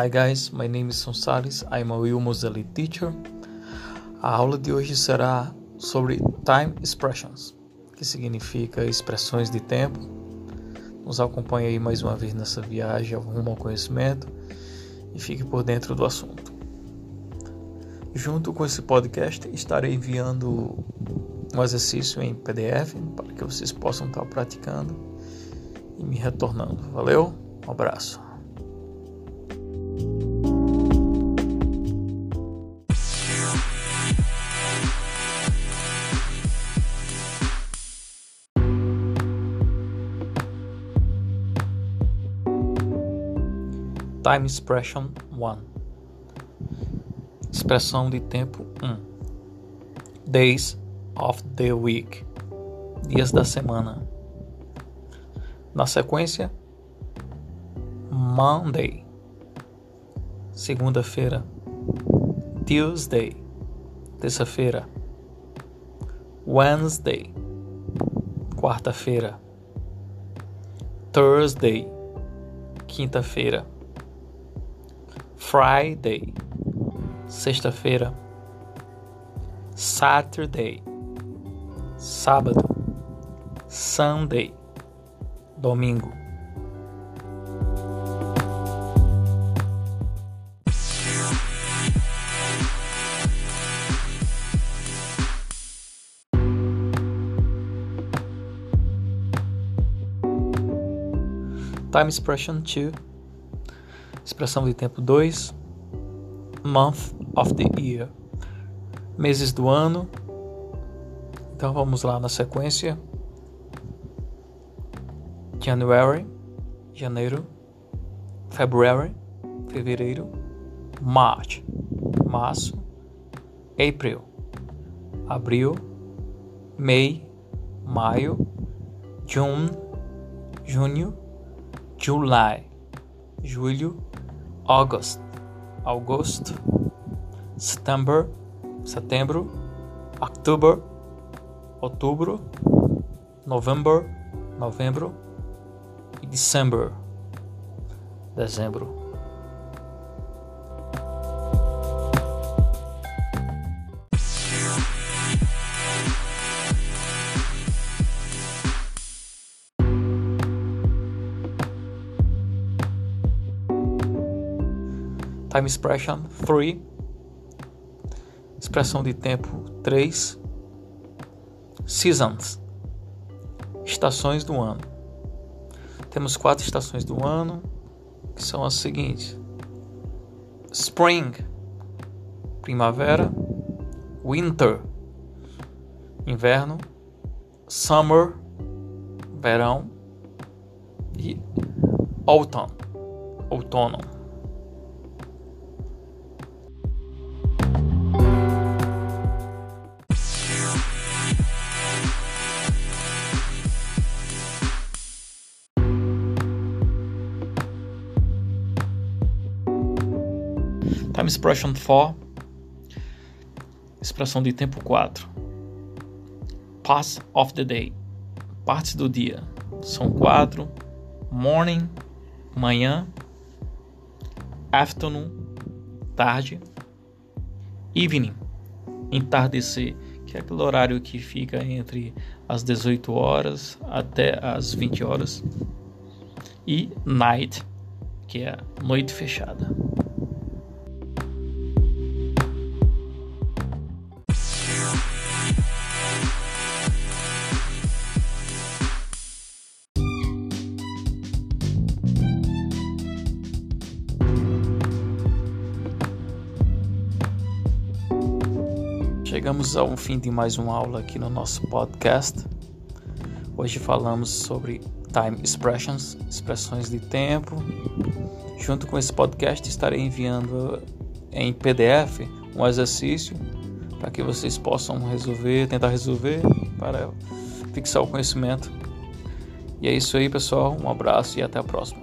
Hi guys, my name is Sonsares, I'm a Will Moseli teacher. A aula de hoje será sobre time expressions, que significa expressões de tempo. Nos acompanhe aí mais uma vez nessa viagem rumo ao conhecimento e fique por dentro do assunto. Junto com esse podcast, estarei enviando um exercício em PDF para que vocês possam estar praticando e me retornando. Valeu, um abraço. Time Expression 1 Expressão de tempo 1 Days of the week. Dias da semana. Na sequência Monday. Segunda-feira. Tuesday. Terça-feira. Wednesday. Quarta-feira. Thursday. Quinta-feira Friday, sexta-feira. Saturday, sábado. Sunday, domingo. Time expression 2 Expressão de tempo 2. Month of the year. Meses do ano. Então vamos lá na sequência. January, janeiro. February, fevereiro. March, março. April, abril. May, maio. June, junho. July, julho. August, agosto, September, setembro, October, outubro, November, novembro. E December, dezembro. Time expression 3. Expressão de tempo 3. Seasons. Estações do ano. Temos quatro estações do ano, que são as seguintes: Spring, primavera, Winter, inverno, Summer, verão e Autumn, outono. Time expression 4. Expressão de tempo 4. Parts of the day. Partes do dia. São quatro. Morning, manhã. Afternoon, tarde. Evening, entardecer, que é aquele horário que fica entre as 18 horas até as 20 horas. E night, que é noite fechada. Chegamos ao fim de mais uma aula aqui no nosso podcast. Hoje falamos sobre time expressions, expressões de tempo. Junto com esse podcast estarei enviando em PDF um exercício para que vocês possam resolver, tentar resolver para fixar o conhecimento. E é isso aí, pessoal. Um abraço e até a próxima.